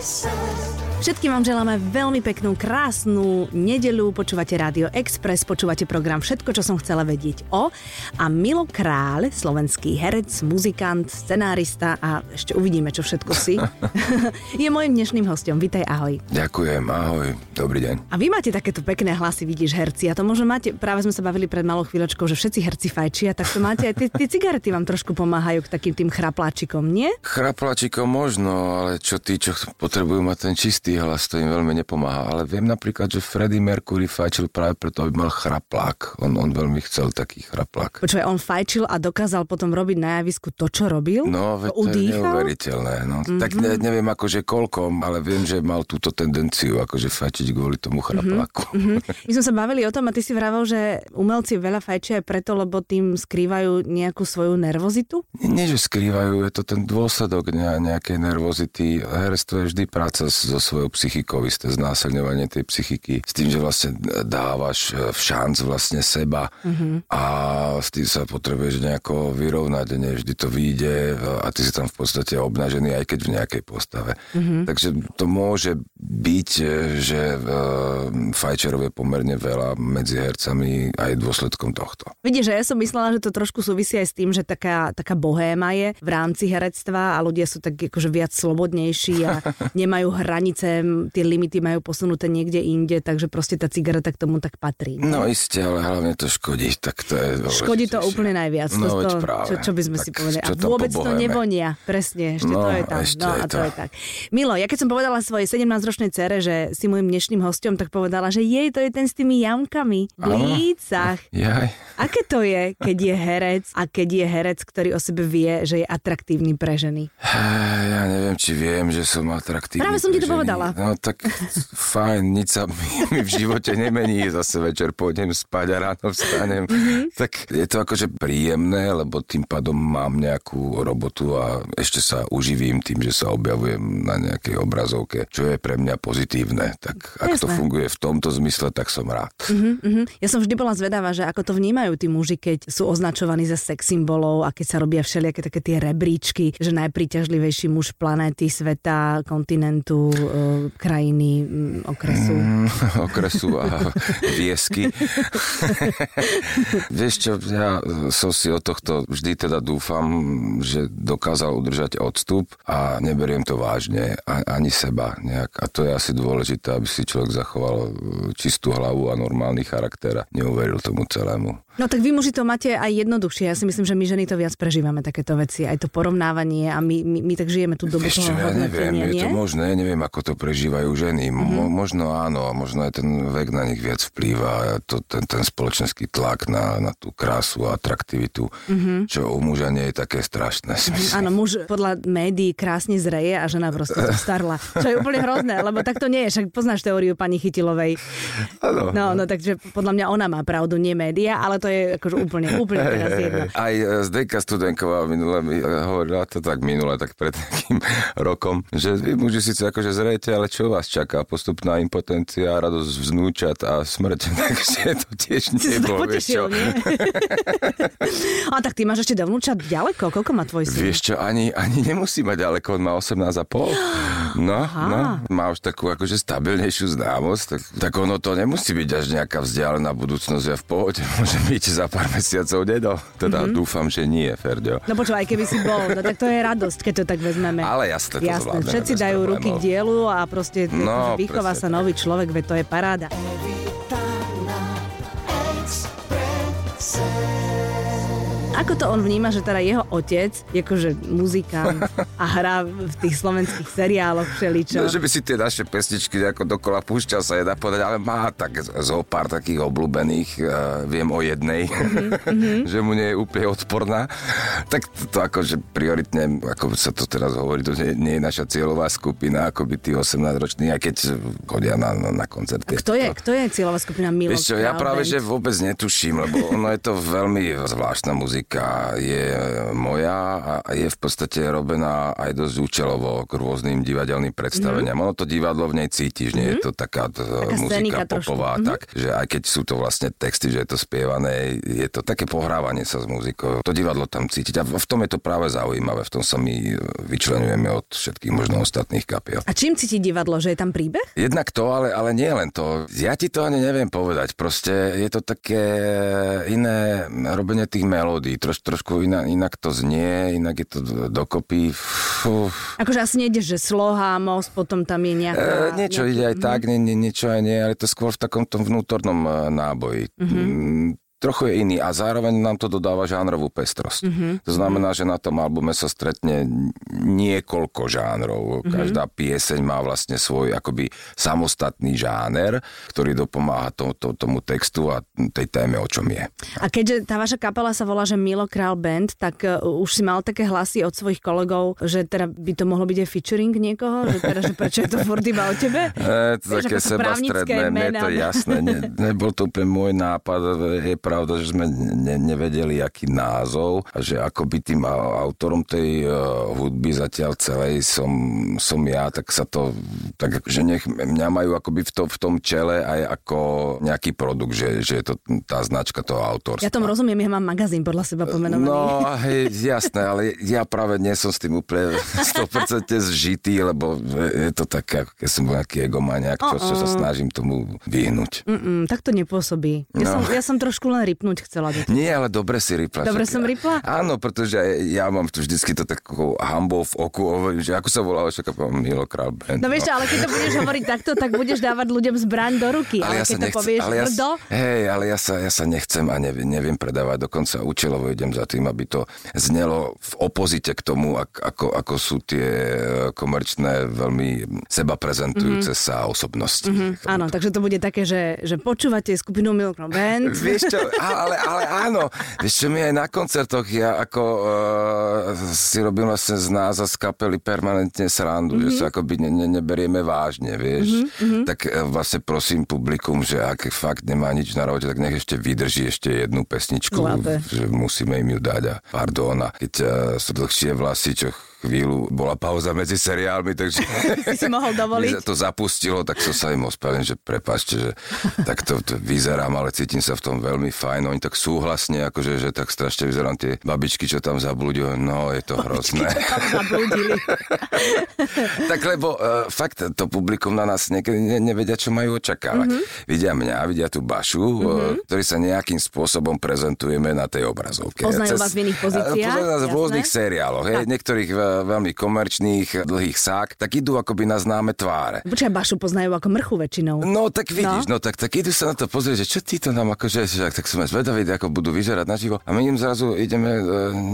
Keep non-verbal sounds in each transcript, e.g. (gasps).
voices. Všetkým vám želáme veľmi peknú, krásnu nedelu. Počúvate Rádio Express, počúvate program Všetko, čo som chcela vedieť o. A Milo Kráľ, slovenský herec, muzikant, scenárista a ešte uvidíme, čo všetko si, (laughs) (laughs) je môjim dnešným hostom. Vítaj, ahoj. Ďakujem, ahoj, dobrý deň. A vy máte takéto pekné hlasy, vidíš, herci. A to možno máte, práve sme sa bavili pred malou chvíľočkou, že všetci herci fajčia, tak to máte aj tie, tie cigarety vám trošku pomáhajú k takým tým chrapláčikom, nie? Chraplačikom možno, ale čo tí, čo potrebujú mať ten čistý hlas, to im veľmi nepomáha. Ale viem napríklad, že Freddie Mercury fajčil práve preto, aby mal chraplák. On, on veľmi chcel taký chraplák. Počúvaj, on fajčil a dokázal potom robiť na javisku to, čo robil? No, veď to je neuveriteľné. No. Mm-hmm. Tak ne, neviem akože koľko, ale viem, že mal túto tendenciu akože fajčiť kvôli tomu chrapláku. Mm-hmm. My sme sa bavili o tom a ty si vravel, že umelci veľa fajčia aj preto, lebo tým skrývajú nejakú svoju nervozitu? Nie, že skrývajú, je to ten dôsledok ne- nejakej nervozity. Herectvo je vždy práca so svojou psychikou, isté znásilňovanie tej psychiky, s tým, že vlastne dávaš e, v šanc vlastne seba mm-hmm. a s tým sa potrebuješ nejako vyrovnať, nie vždy to vyjde a ty si tam v podstate obnažený, aj keď v nejakej postave. Mm-hmm. Takže to môže byť, e, že e, fajčerov je pomerne veľa medzi hercami aj dôsledkom tohto. Vidíš, že ja som myslela, že to trošku súvisí aj s tým, že taká, taká bohéma je v rámci herectva a ľudia sú tak akože viac slobodnejší a (laughs) nemajú hranice, tie limity majú posunuté niekde inde, takže proste tá cigareta k tomu tak patrí. No isté, ale hlavne to škodí, tak to je Škodí to dôležitejšie. úplne najviac. No, to, práve. čo, čo by sme Tak si povedali. A vôbec to nevonia. Presne, ešte No, to je tam. ešte No a to to. je tak. Milo, ja keď som povedala svojej 17-ročnej cere, že si môjim dnešným hostom, tak povedala, že jej, to je ten s tými jamkami v lícach. Jaj. Aké to je, keď je herec a keď je herec, ktorý o sebe vie, že je atraktívny pre ženy? Ja neviem, či viem, že som atraktívny. Práve som ti to ženy. Povedala. No tak fajn, nič sa mi, (laughs) mi v živote nemení. Zase večer pôjdem spať a ráno vstanem. Mhm. Mm-hmm. Tak je to akože príjemné, lebo tým pádom mám nejakú robotu a ešte sa uživím tým, že sa objavujem na nejakej obrazovke, čo je pre mňa pozitívne. Tak ak to Jasné. funguje v tomto zmysle, tak som rád. Mhm. Ja som vždy bola zvedavá, že ako to vnímajú tí muži, keď sú označovaní za sex symbolov a keď sa robia všelijaké také tie rebríčky, že najpríťažlivejší muž planéty, sveta, kontinentu, e, krajiny, mm, okresu. Mm, (laughs) okresu a viesky. (laughs) Vieš čo, ja som si od tohto vždy teda dúfam, že dokázal udržať odstup a neberiem to vážne, a- ani seba nejak. A to je asi dôležité, aby si človek zachoval e, čistú hlavu a normálny charakter a neuveril tomu celému. No tak vy muži to máte aj jednoduchšie. Ja si myslím, že my ženy to viac prežívame takéto veci. Aj to porovnávanie a my, my, my tak žijeme tú dobu čo, toho ja neviem, je nie? to možné, neviem, ako to prežívajú ženy. Mm-hmm. Mo- možno áno, a možno aj ten vek na nich viac vplýva, to, ten, ten spoločenský tlak na, na tú krásu a atraktivitu, mm-hmm. čo u muža nie je také strašné. myslím. Áno, muž podľa médií krásne zreje a žena proste starla. Čo je úplne hrozné, lebo tak to nie je. Však poznáš teóriu pani Chytilovej. Áno. No, no, takže podľa mňa ona má pravdu, nie média, ale to je akože úplne, (laughs) úplne teraz jedno. Aj e, Zdenka Studenková minule mi e, hovorila to tak minule, tak pred (laughs) takým rokom, že vy muži síce akože zrejete, ale čo vás čaká? Postupná impotencia, radosť vznúčat a smrť. (laughs) Takže to tiež Si sa tak nebo, vieš čo. nie? a tak ty máš ešte do vnúčat ďaleko? Koľko má tvoj syn? Vieš čo, ani, ani nemusí mať ďaleko, on má 18,5. (gasps) No, no, má už takú akože stabilnejšiu známosť, tak, tak ono to nemusí byť až nejaká vzdialená budúcnosť a v pohode môže byť za pár mesiacov dedo. Teda mm-hmm. dúfam, že nie, Ferdio. No počúvaj, keby si bol, no tak to je radosť, keď to tak vezmeme. Ale jasne, to Jasné, zvládneme všetci dajú problémov. ruky k dielu a proste No, vychová presne sa nový človek, veď to je paráda. Ako to on vníma, že teda jeho otec je akože muzikant a hrá v tých slovenských seriáloch všeličo? No, že by si tie naše pesničky nejako dokola púšťal sa jedná povedať, ale má tak zo pár takých obľúbených, uh, viem o jednej, Mhm, (laughs) že mu nie je úplne odporná. Tak to, to akože prioritne, ako sa to teraz hovorí, to nie, nie je naša cieľová skupina, ako by tí 18-roční, aj keď chodia na, na, na koncerty. Kto je, kto je cieľová skupina Milo Vieš čo, ja práve, Band? že vôbec netuším, lebo ono je to veľmi zvláštna muzika muzika je moja a je v podstate robená aj dosť účelovo k rôznym divadelným predstaveniam. Mm. Ono to divadlo v nej cítiš, nie mm. je to taká, to, taká muzika popová, mm. tak, že aj keď sú to vlastne texty, že je to spievané, je to také pohrávanie sa s muzikou. To divadlo tam cítiť a v tom je to práve zaujímavé, v tom sa my vyčlenujeme od všetkých možno ostatných kapiel. A čím cíti divadlo, že je tam príbeh? Jednak to, ale, ale nie len to. Ja ti to ani neviem povedať. Proste je to také iné robenie tých melódií. Troš, trošku inak, inak to znie, inak je to dokopy. Fú. Akože asi nejdeš, že sloha, most, potom tam je nejaká... E, niečo nejaký... ide aj tak, nie, nie, niečo aj nie, ale to skôr v takom tom vnútornom e, náboji. Mm-hmm trochu je iný a zároveň nám to dodáva žánrovú pestrosť. Mm-hmm. To znamená, že na tom albume sa stretne niekoľko žánrov. Mm-hmm. Každá pieseň má vlastne svoj akoby samostatný žáner, ktorý dopomáha to, to, tomu textu a tej téme, o čom je. A keďže tá vaša kapela sa volá, že Milo Král Band, tak uh, už si mal také hlasy od svojich kolegov, že teda by to mohlo byť aj featuring niekoho? Že teda, že prečo je to furt iba o tebe? (laughs) E, to také sebastredné, mne to jasné. Ne, nebol to úplne môj nápad, je pravda, že sme ne, nevedeli, aký názov a že akoby tým autorom tej uh, hudby zatiaľ celej som, som ja, tak sa to, tak že nech mňa majú akoby v, to, v tom čele aj ako nejaký produkt, že, že je to tá značka toho autorstva. Ja tomu rozumiem, ja mám magazín podľa seba pomenovaný. No, hej, jasné, ale ja práve nie som s tým úplne 100% zžitý, lebo je to také, ako keď som nejaký egomaniak, čo, čo sa snažím tomu vyhnúť. Mm-mm, tak to nepôsobí. Ja, no. som, ja som trošku len rypnúť chcela. Do Nie, ale dobre si rypla. Dobre som rypla? Áno, pretože ja mám tu vždycky to takú hambou v oku, že ako sa volá však Milo Král Band. No, no vieš, ale keď to budeš hovoriť takto, tak budeš dávať ľuďom zbraň do ruky. Ale, ale ja keď to nechce, povieš ale ja, tvrdo... Hej, ale ja sa, ja sa nechcem a neviem, neviem predávať, dokonca účelovo idem za tým, aby to znelo v opozite k tomu, ako, ako sú tie komerčné, veľmi seba prezentujúce mm-hmm. sa osobnosti. Mm-hmm. Áno, takže to bude také, že, že počúvate skupinu Milo Král Band. Vieš čo, ale, ale áno, vieš čo, mi aj na koncertoch ja ako uh, si robím vlastne z nás a z kapely permanentne srandu, mm-hmm. že sa akoby ne, ne, neberieme vážne, vieš. Mm-hmm. Tak uh, vlastne prosím publikum, že ak fakt nemá nič na robote, tak nech ešte vydrží ešte jednu pesničku, Zlaté. že musíme im ju dať a pardon. A keď uh, sú dlhšie vlasy, čo chvíľu bola pauza medzi seriálmi, takže (laughs) si si mohol dovoliť. (laughs) to zapustilo, tak som sa im ospravedlnil, že prepačte, že tak to, to, vyzerám, ale cítim sa v tom veľmi fajn. Oni tak súhlasne, akože, že tak strašne vyzerám tie babičky, čo tam zablúdili. No, je to hrozné. (laughs) tak lebo uh, fakt to publikum na nás niekedy ne, nevedia, čo majú očakávať. Mm-hmm. Vidia mňa, vidia tú bašu, mm-hmm. uh, ktorý sa nejakým spôsobom prezentujeme na tej obrazovke. Poznajú Cez, vás v iných pozíciách? Poznajú nás v rôznych seriáloch. Hej, niektorých veľmi komerčných, dlhých sák, tak idú akoby na známe tváre. Počkaj, Bašu poznajú ako mrchu väčšinou. No tak vidíš, no, no tak, tak idú sa na to pozrieť, že čo títo nám akože, že, tak sme zvedaví, ako budú vyzerať na živo. A my im zrazu ideme e,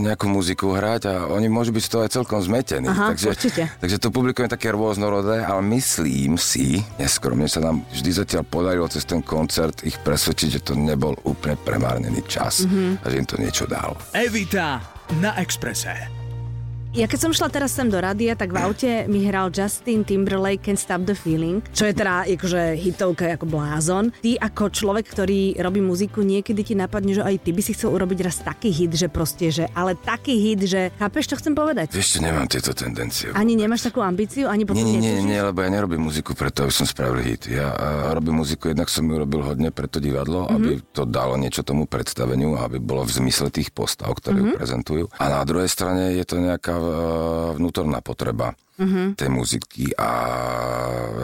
nejakú muziku hrať a oni môžu byť z toho aj celkom zmetení. Aha, takže, určite. takže to publikum je také rôznorodé, ale myslím si, neskôr mne sa nám vždy zatiaľ podarilo cez ten koncert ich presvedčiť, že to nebol úplne premárnený čas mm-hmm. a že im to niečo dalo. Evita na Exprese. Ja keď som šla teraz sem do rádia, tak v aute mi hral Justin Timberlake Can't Stop the Feeling, čo je teda akože hitovka ako blázon. Ty ako človek, ktorý robí muziku, niekedy ti napadne, že aj ty by si chcel urobiť raz taký hit, že proste, že ale taký hit, že chápeš, čo chcem povedať? Vieš, nemám tieto tendencie. Ani nemáš takú ambíciu, ani potom nie, nie, nie, nie, lebo ja nerobím muziku preto, aby som spravil hit. Ja uh, robím muziku, jednak som ju robil hodne pre to divadlo, mm-hmm. aby to dalo niečo tomu predstaveniu, aby bolo v zmysle tých postav, ktoré mm-hmm. prezentujú. A na druhej strane je to nejaká vnútorná potreba uh-huh. tej muziky a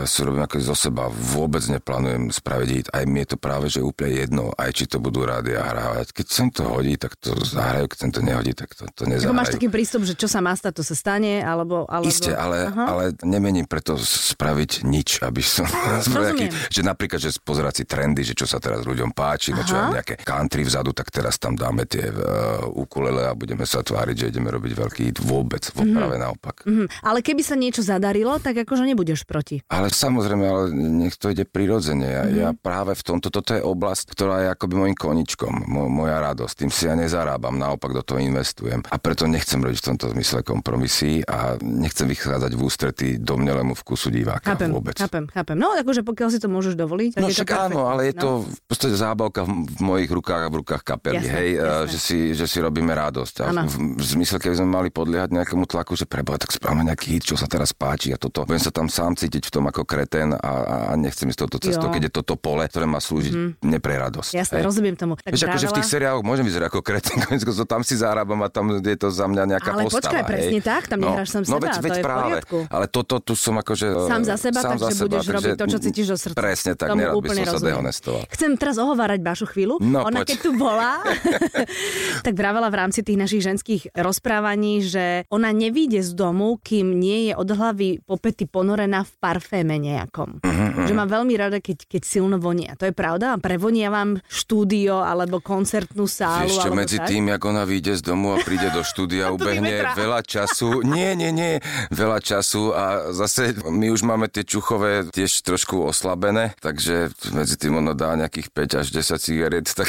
ja si robím ako zo seba. Vôbec neplánujem spraviť hit. Aj mi je to práve, že úplne jedno, aj či to budú rádi a hrávať. Keď sa to hodí, tak to zahrajú, keď sa to nehodí, tak to, to nezahrajú. Máš taký prístup, že čo sa má stať, to sa stane, alebo... alebo... Isté, ale, ale nemením preto spraviť nič, aby som... (laughs) (laughs) nejaký, že napríklad, že pozerať si trendy, že čo sa teraz ľuďom páči, no čo nejaké country vzadu, tak teraz tam dáme tie uh, ukulele a budeme sa tváriť, že ideme robiť veľký hit. Vôbec, mm-hmm. práve naopak. Mm-hmm. Ale keby keby sa niečo zadarilo, tak akože nebudeš proti. Ale samozrejme, ale nech to ide prirodzene. Ja, Mhm. mm-hmm. ja práve v tomto, toto je oblasť, ktorá je akoby môjim koničkom, mo, moja radosť. Tým si ja nezarábam, naopak do toho investujem. A preto nechcem robiť v tomto zmysle kompromisy a nechcem vychádzať v ústretí domnelému vkusu diváka Chápem, vôbec. chápem, chápem. No, akože pokiaľ si to môžeš dovoliť, tak No je to však áno, perfektné, ale je no. to v podstate zábavka v, mojich rukách a v rukách kapely, Jasné, hej, a jasné. že si, že si robíme radosť. A Áno. v, v zmysle, keby sme mali podliehať nejakému tlaku, že preboha, tak správame nejaký hit, čo sa teraz páči a toto. Budem sa tam sám cítiť v tom ako kretén a, a nechcem ísť touto cestou, Jo. keď je toto pole, ktoré má slúžiť mm-hmm. mne pre radosť. Jasné, hej. rozumiem tomu. Tak Vieš, akože v tých seriáloch môžem vyzerať ako kretén, (laughs) konec koncov tam si zarábam a tam je to za mňa nejaká Ale postava. počkaj, presne hej. tak, tam nehráš sám no, seba, veď, to je v práve. poriadku. Ale toto tu som akože... Sám za seba, sám takže budeš robiť to, čo cítiš do srdca. Presne tak, nerad by som sa dehonestoval. Chcem teraz ohovárať Bašu chvíľu. No, Ona keď tu bola, (laughs) (laughs) tak vravela v rámci tých našich ženských rozprávaní, že ona nevíde z domu, kým nie je od hlavy po pety ponorená v parféme nejakom. Mhm, Že má veľmi rada, keď, keď silno vonia. To je pravda? Prevonia vám štúdio alebo koncertnú sálu? Alebo medzi tak? tým, ako ona vyjde z domu a príde do štúdia, (laughs) ubehne veľa času. Nie, nie, nie, veľa času a zase my už máme tie čuchové tiež trošku oslabené, takže medzi tým ono dá nejakých 5 až 10 cigariet, tak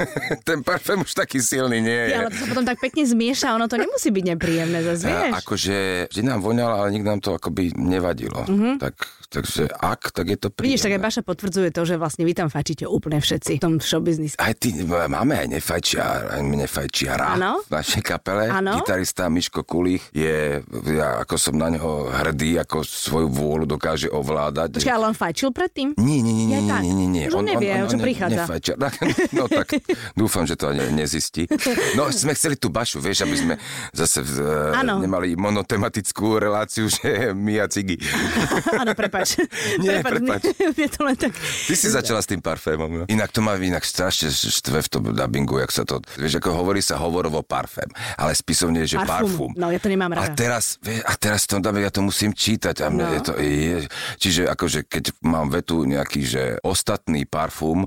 (laughs) ten parfém už taký silný nie je. Ja, ale to sa potom tak pekne zmieša, ono to nemusí byť nepríjemné, zase vieš. A, akože vždy nám voňalo, ale nikto nám to akoby nevadilo. Mm-hmm. Tak, takže ak, tak je to príjemné. Vidíš, tak aj Baša potvrdzuje to, že vlastne vy tam fačíte úplne všetci v tom showbiznise. Aj ty, máme aj nefajčiar, aj nefajčiara Áno. v našej kapele. Áno. Gitarista Miško Kulich je, ja ako som na neho hrdý, ako svoju vôľu dokáže ovládať. Počkaj, ale on fajčil predtým? Nie, nie, nie, nie, tak. nie, nie, nie. Už on nevie, čo prichádza. Nefajčia. (laughs) No tak dúfam, že to ne, nezistí. No sme chceli tú bašu, vieš, aby sme zase uh, nemali monotematickú reláciu, že my a Cigy. Áno, prepač. Nie, prepač. prepač. (laughs) Je to len tak... Ty si začala s tým parfémom. No. Inak to má inak strašne štve v tom dubbingu, jak sa to... Vieš, ako hovorí sa hovorovo parfém, ale spisovne je, že parfum. No, ja to nemám A rada. teraz, vie, a teraz v tom dubbingu ja to musím čítať a mne No. je to... Je, čiže akože keď mám vetu nejaký, že ostatný parfum,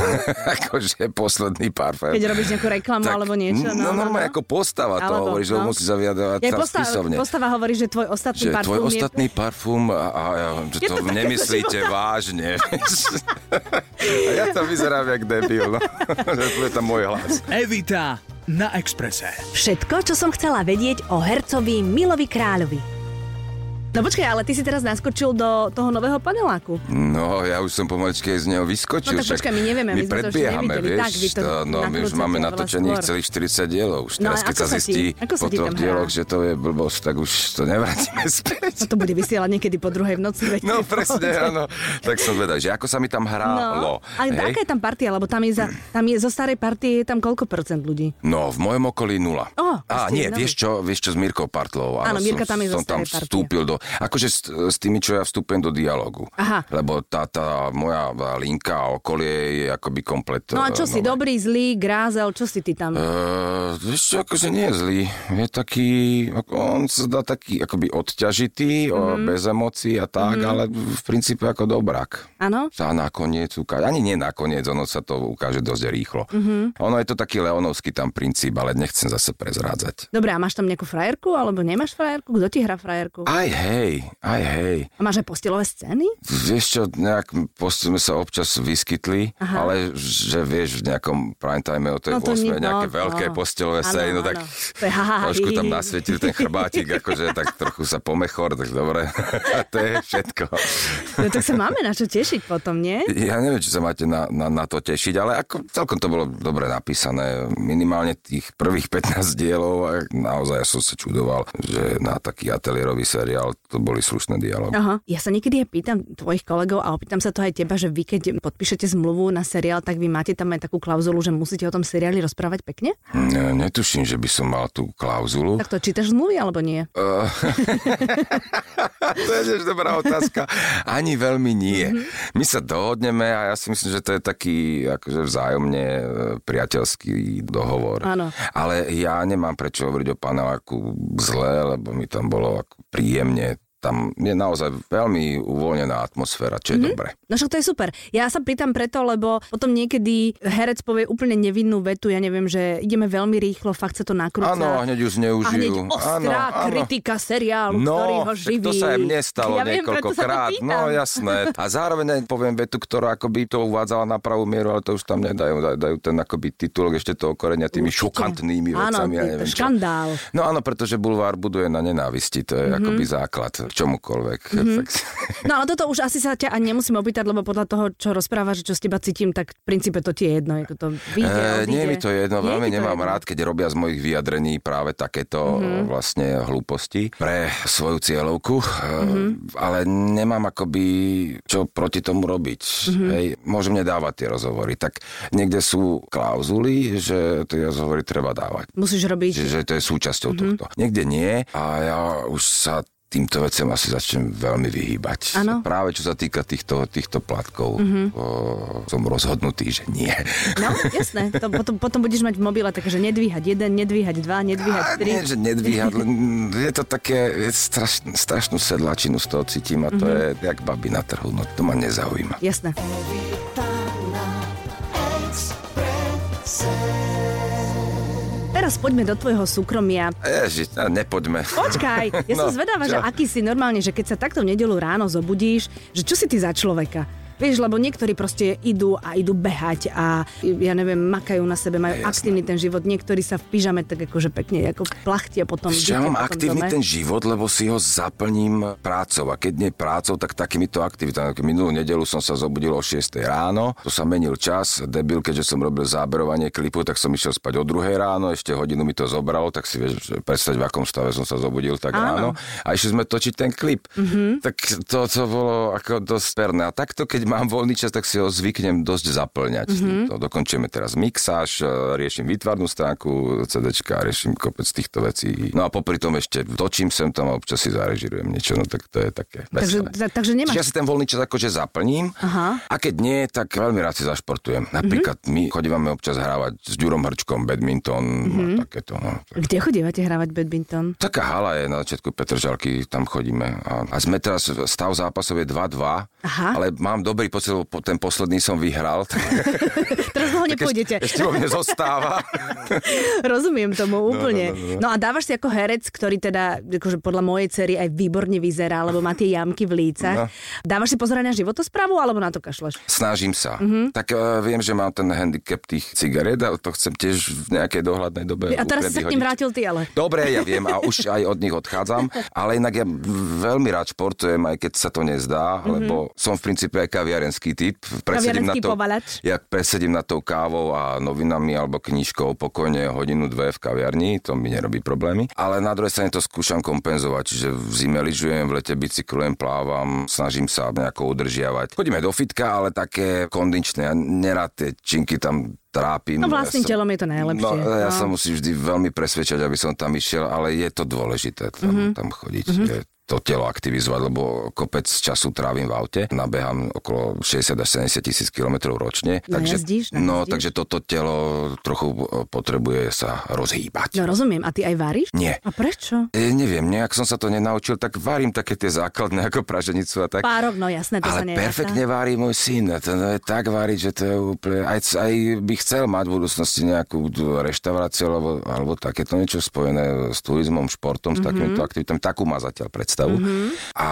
(laughs) akože posledný parfém. Keď robíš nejakú reklamu alebo niečo. No, No, no, normálne no. ako postava to Alebo, hovorí, že no. musí zaviadovať Ja, postava, spisovne. postava hovorí, že tvoj ostatný Že parfum tvoj je... ostatný parfum a, a, a Je to, to nemyslíte života. vážne. (laughs) a ja to vyzerám jak debil, no. (laughs) To je tam môj hlas. Evita na Exprese. Všetko, čo som chcela vedieť o hercovi Milovi Kráľovi. No počkaj, ale ty si teraz naskočil do toho nového paneláku. No, ja už som pomaličke z neho vyskočil. No tak počkaj, my nevieme, my to ešte predbiehame, nevideli. vieš, Tak, vy to to, no, my už máme natočených skôr. celých 40 dielov. Už No teraz, a keď sa ti- zistí po troch tam dieloch, že to je blbosť, tak už to nevrátime (laughs) späť. To bude vysielať niekedy po druhej v noci. No to presne, áno. Tak som vedel, že ako sa mi tam No, hrálo. ale hej? aká je tam partia? Lebo tam je, za, tam je zo starej partie je tam koľko percent ľudí? No, v mojom okolí nula. Á, ste nie, vieš čo, vieš čo s Mirkou Partlovou. Áno, Mirka tam je zo som tam starej partie. vstúpil do, akože s, s tými, čo ja vstúpim do dialogu. Aha. Lebo tá, tá moja linka a okolie je akoby komplet. No a čo eh, si, nové. dobrý, zlý, grázel, čo si ty tam? Uh, vieš čo, akože nie je zlý. Je taký, ako on sa dá taký akoby odťažitý, Mhm. mm-hmm. bez emócií a tak, mm-hmm. ale v princípe ako dobrák. Áno? Sa nakoniec ukáže, ani nie nakoniec, ono sa to ukáže dosť rýchlo. Mhm. Mm-hmm. Ono je to taký leonovský tam princíp, ale nechcem zase prezrádzať. Dobre, a máš tam nejakú frajerku, alebo nemáš frajerku? Kto ti hrá frajerku? Aj hej, aj hej. A máš aj postelové scény? Vieš čo, nejak sme sa občas vyskytli, Aha. ale že vieš, v nejakom prime time o tej No to 8 ni- nejaké no, veľké no. postelové scény, no tak trošku tam nasvietil ten chrbátik, (laughs) akože tak trochu sa pomechor, tak dobre. A (laughs) to je všetko. No tak sa máme na čo tešiť potom, nie? Ja neviem, či sa máte na, na, na to tešiť, ale ako celkom to bolo dobre napísané. Minimálne tých prvých (laughs) 15 dielov a naozaj som sa čudoval, že na taký ateliérový seriál to boli slušné dialógy. Aha. Ja sa niekedy aj pýtam tvojich kolegov a opýtam sa to aj teba, že vy keď podpíšete zmluvu na seriál, tak vy máte tam aj takú klauzulu, že musíte o tom seriáli rozprávať pekne? Ne, netuším, že by som mal tú klauzulu. Tak to čítaš zmluvy alebo nie? Uh, (laughs) to je tiež dobrá otázka. Ani veľmi nie. Mm-hmm. My sa dohodneme a ja si myslím, že to je taký akože vzájomne e, priateľský dohovor. Áno. Ale ja nemám prečo hovoriť o paneláku zle, lebo mi tam bolo príjemne tam je naozaj veľmi uvoľnená atmosféra, čo je mm-hmm. dobré. No však to je super. Ja sa pýtam preto, lebo potom niekedy herec povie úplne nevinnú vetu, ja neviem, že ideme veľmi rýchlo, fakt sa to nakrúca. Áno, hneď už zneužijú. A hneď ostrá áno, kritika seriálu, no, ktorý ho živí. to sa aj mne stalo ja niekoľkokrát. No jasné. A zároveň poviem vetu, ktorá akoby to uvádzala na pravú mieru, ale to už tam nedajú. Dajú ten akoby titulok ešte toho korenia tými Určite. šokantnými vecami. Áno, ja neviem, škandál. Čo. No áno, pretože bulvár buduje na nenávisti. To je mm-hmm. akoby základ čomukoľvek. Mm-hmm. Tak... (laughs) No ale toto už asi sa ťa ani nemusím opýtať, lebo podľa toho, čo rozprávaš, čo z teba cítim, tak v princípe to ti je jedno. Je to, to vyjde, e, nie mi to jedno, nie veľmi nemám jedno. rád, keď robia z mojich vyjadrení práve takéto mm-hmm. vlastne hlúposti pre svoju cieľovku, mm-hmm. ale nemám akoby čo proti tomu robiť. Mm-hmm. Hej, môžem nedávať tie rozhovory. Tak niekde sú klauzuly, že tie rozhovory treba dávať. Musíš robiť. Že, že to je súčasťou mm-hmm. tohto. Niekde nie a ja už sa týmto veciam asi začnem veľmi vyhýbať. Ano. Práve čo sa týka týchto, týchto platkov, mm-hmm. o, som rozhodnutý, že nie. No, jasné. To potom, potom budeš mať v mobile také, že nedvíhať jeden, nedvíhať dva, nedvíhať tri. Nie, že nedvíhať, len je to také, je straš, strašnú sedlačinu z toho cítim a to mm-hmm. je jak babi na trhu, no to ma nezaujíma. Jasné. Teraz poďme do tvojho súkromia. Ježiš, nepoďme. Počkaj, ja no, som zvedáva, čo? že aký si normálne, že keď sa takto v nedelu ráno zobudíš, že čo si ty za človeka? Vieš, lebo niektorí proste idú a idú behať a ja neviem, makajú na sebe, majú Jasné. aktívny ten život. Niektorí sa v pyžame tak akože pekne ako plachtia potom. Ja mám aktívny dome. ten život, lebo si ho zaplním prácou a keď nie prácou, tak takýmito aktivitami. Minulú nedelu som sa zobudil o 6 ráno, to sa menil čas, debil, keďže som robil záberovanie klipu, tak som išiel spať o 2 ráno, ešte hodinu mi to zobralo, tak si vieš predstaviť, v akom stave som sa zobudil tak Áno. ráno. A išli sme točiť ten klip. Mm-hmm. Tak to, to bolo ako dosť perné. A takto, keď mám voľný čas, tak si ho zvyknem dosť zaplňať. Mm-hmm. To dokončíme teraz mixáž, e, riešim výtvarnú stránku CDčka, riešim kopec týchto vecí. No a popri tom ešte točím sem tam a občas si zarežirujem niečo, no tak to je také takže, ta, takže nemáš... Čiže ja si ten voľný čas akože zaplním Aha. a keď nie, tak veľmi rád si zašportujem. Napríklad mm-hmm. my chodívame občas hrávať s Ďurom Hrčkom badminton mm-hmm. a takéto. No, tak... Kde chodívate hrávať badminton? Taká hala je na začiatku Petržalky, tam chodíme. A, a sme teraz, stav zápasov je 2-2, ale mám dobrý pocit, po ten posledný som vyhral. (laughs) Teraz ho nepôjdete. Ešte, ešte vo mne zostáva. (laughs) Rozumiem tomu úplne. No, no, no, no. no a dávaš si ako herec, ktorý teda akože podľa mojej cery aj výborne vyzerá, lebo má tie jamky v lícach. No. Dávaš si pozerať na životosprávu alebo na to kašleš? Snažím sa. Mm-hmm. Tak uh, viem, že mám ten handicap tých cigariet, ale to chcem tiež v nejakej dohľadnej dobe. A teraz sa k ním vrátil ty ale. Dobre, ja viem a (laughs) už aj od nich odchádzam, ale inak ja veľmi rád športujem, aj keď sa to nezdá, mm-hmm. lebo som v princípe aj kaviarenský typ. Presedím na to, ja presedím na tou kávou a novinami alebo knižkou pokojne hodinu, dve v kaviarni, to mi nerobí problémy. Ale na druhej strane to skúšam kompenzovať, čiže v zime lyžujem, v lete bicyklujem, plávam, snažím sa nejako udržiavať. Chodíme do fitka, ale také kondičné. Ja nerad tie činky tam trápim. No vlastným ja som, telom je to najlepšie. No, ja no. sa musím vždy veľmi presvedčať, aby som tam išiel, ale je to dôležité tam, mm-hmm. tam chodiť. Mm-hmm. Je to telo aktivizovať, lebo kopec času trávim v aute. Nabehám okolo 60 až 70 tisíc kilometrov ročne. No, takže, jazdíš, no, jazdíš. takže toto telo trochu e, potrebuje sa rozhýbať. No rozumiem. A ty aj varíš? Nie. A prečo? E, neviem, nejak som sa to nenaučil, tak varím také tie základné ako praženicu a tak. Párok, no jasné, to Ale sa neráta. perfektne varí môj syn. To je tak variť, že to je úplne... Aj, aj by chcel mať v budúcnosti nejakú reštauráciu alebo, alebo takéto niečo spojené s turizmom, športom, mm-hmm. s takýmito aktivitami. Takú má zatiaľ predstavu. Mm-hmm a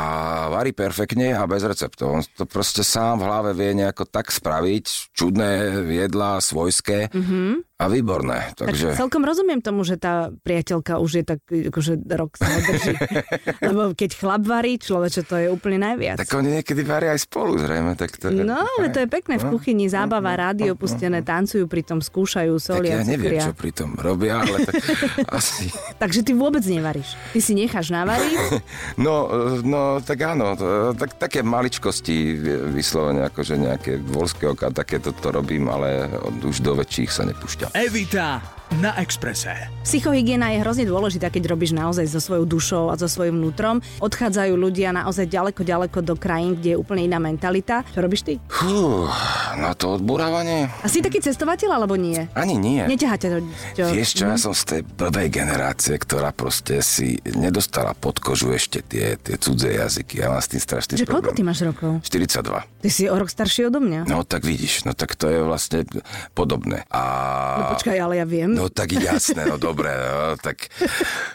varí perfektne a bez receptov. On to proste sám v hlave vie nejako tak spraviť, čudné jedlá, svojské. Mm-hmm a výborné. Takže... Tak celkom rozumiem tomu, že tá priateľka už je tak, akože rok sa drží. (laughs) Lebo keď chlap varí, človeče, to je úplne najviac. Tak oni niekedy varia aj spolu, zrejme. Tak to je... No, ale to je pekné v no. kuchyni, zábava, rádio pustené, tancujú, pritom skúšajú, solia, Tak ja neviem, čo pri tom robia, ale tak (laughs) asi... Takže ty vôbec nevaríš. Ty si necháš navariť? (laughs) no, no, tak áno, tak, také maličkosti vyslovene, akože nejaké dvorské oka, také to robím, ale už do väčších sa nepúšťam. Evita na Exprese. Psychohygiena je hrozne dôležitá, keď robíš naozaj so svojou dušou a so svojím vnútrom. Odchádzajú ľudia naozaj ďaleko, ďaleko do krajín, kde je úplne iná mentalita. Čo robíš ty? Fú, na to odburávanie? A si taký cestovateľ alebo nie? Ani nie. Neťahá ťa to? Čo? Vieš čo, ja som z tej blbej generácie, ktorá proste si nedostala pod kožu ešte tie, tie cudzie jazyky. Ja mám s tým strašný Že koľko ty máš rokov? 42. Ty si o rok starší odo mňa. No tak vidíš, no tak to je vlastne podobné. A... No počkaj, ale ja viem. No tak jasné, no dobre, no, tak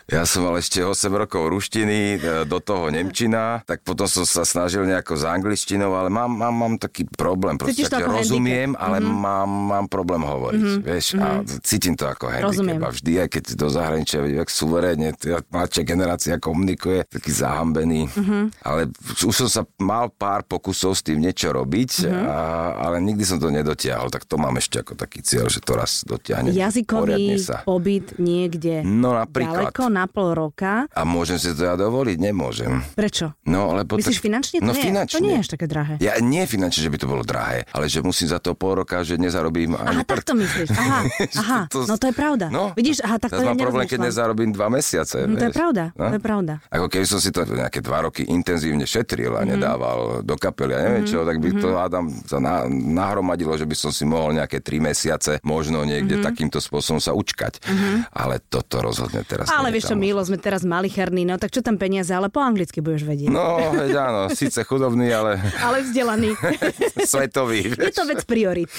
ja som mal ešte 8 rokov ruštiny, e, do toho Nemčina, tak potom som sa snažil nejako s angličtinou, ale mám, mám, mám taký problém, proste, ako rozumiem, handicap. ale mám, mám problém hovoriť, Mhm. vieš, a cítim to ako Rozumiem. handicap. A vždy, aj keď do zahraničia, jak suverénne, mladšia generácia komunikuje, taký zahambený, Mhm. ale už som sa mal pár pokusov s tým niečo robiť, Mhm. a, ale nikdy som to nedotiahol, tak to mám ešte ako taký cieľ, že to raz dotiahnem. Jazykový poriadne sa. pobyt niekde No napríklad. ďaleko na pol roka. A môžem si to ja dovoliť? Nemôžem. Prečo? No, lebo Myslíš tak... finančne? To No nie, finančne. To nie je až také drahé. Ja nie finančne, že by to bolo drahé, ale že musím za to pol roka, že nezarobím ani Aha, tak to myslíš. (laughs) Aha, aha. No to je pravda. Vidíš, aha, tak to ja problém, keď nezarobím dva mesiace. No to je pravda, No? to je pravda. Ako keby som si to nejaké dva roky intenzívne šetril Mhm. a nedával do kapely a neviem čo, tak by to hádam sa na, nahromadilo, že by som si mohol nejaké tri mesiace možno niekde Mhm. takýmto spôsobom sa učkať. Ale toto rozhodne teraz Ale vieš čo. Milo, sme teraz malicherní, no tak čo tam peniaze, ale po anglicky budeš vedieť. No, veď áno, (laughs) síce chudobný, ale Ale vzdelaný. (laughs) svetový. je to vec priorit.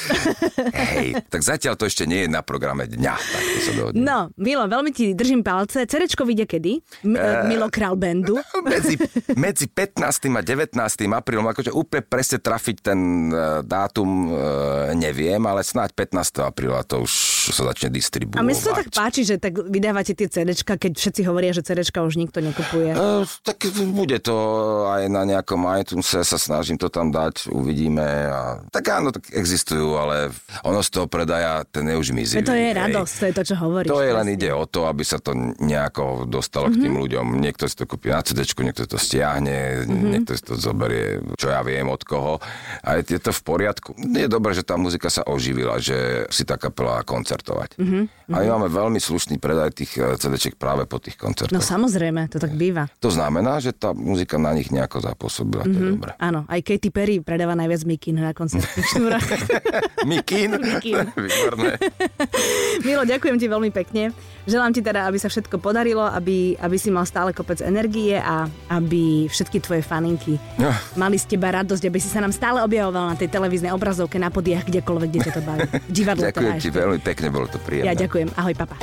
Hej, tak zatiaľ to ešte nie je na programe dňa. Tak to sa dohodne. No, Milo, veľmi ti držím palce. Cerečko vyjde kedy? M- Eh. Milo Král Bandu. (laughs) medzi, medzi 15. a 19. aprílom, akože úplne presne trafiť ten uh, dátum uh, neviem, ale snáď 15. apríla to už sa začne distribuovať. A mne sa tak páči, že tak vydávate tie CDčka, keď všetci hovoria, že CDčka už nikto nekupuje. Uh, tak bude to aj na nejakom iTunes, sa snažím to tam dať, uvidíme. A... Tak áno, tak existujú, ale ono z toho predaja, ten je už mizivý. To je hej. radosť, to je to, čo hovoríš. To je len ide o to, aby sa to nejako dostalo Mhm. k tým ľuďom. Niekto si to kúpi na CD, niekto to stiahne, Mhm. niekto si to zoberie, čo ja viem od koho. A je to v poriadku. Je dobré, že tá muzika sa oživila, že si tá kapela koncertovať. Mhm, A my máme veľmi slušný predaj tých CD pre po tých No koncertoch. samozrejme, to tak býva. To znamená, že tá muzika na nich nejako zapôsobila. To je dobré. Áno, aj Katy Perry predáva najviac mikín na koncertných (laughs) šnúrach. (laughs) Mikín? Mikín. (laughs) Výborné. Milo, ďakujem ti veľmi pekne. Želám ti teda, aby sa všetko podarilo, aby, aby si mal stále kopec energie a aby všetky tvoje faninky No. mali z teba radosť, aby si sa nám stále objavoval na tej televíznej obrazovke, na podiach, kdekoľvek, kde ťa to baví. V divadle Ďakujem ti veľmi pekne, bolo to príjemné. Ja ďakujem. Ahoj, papa.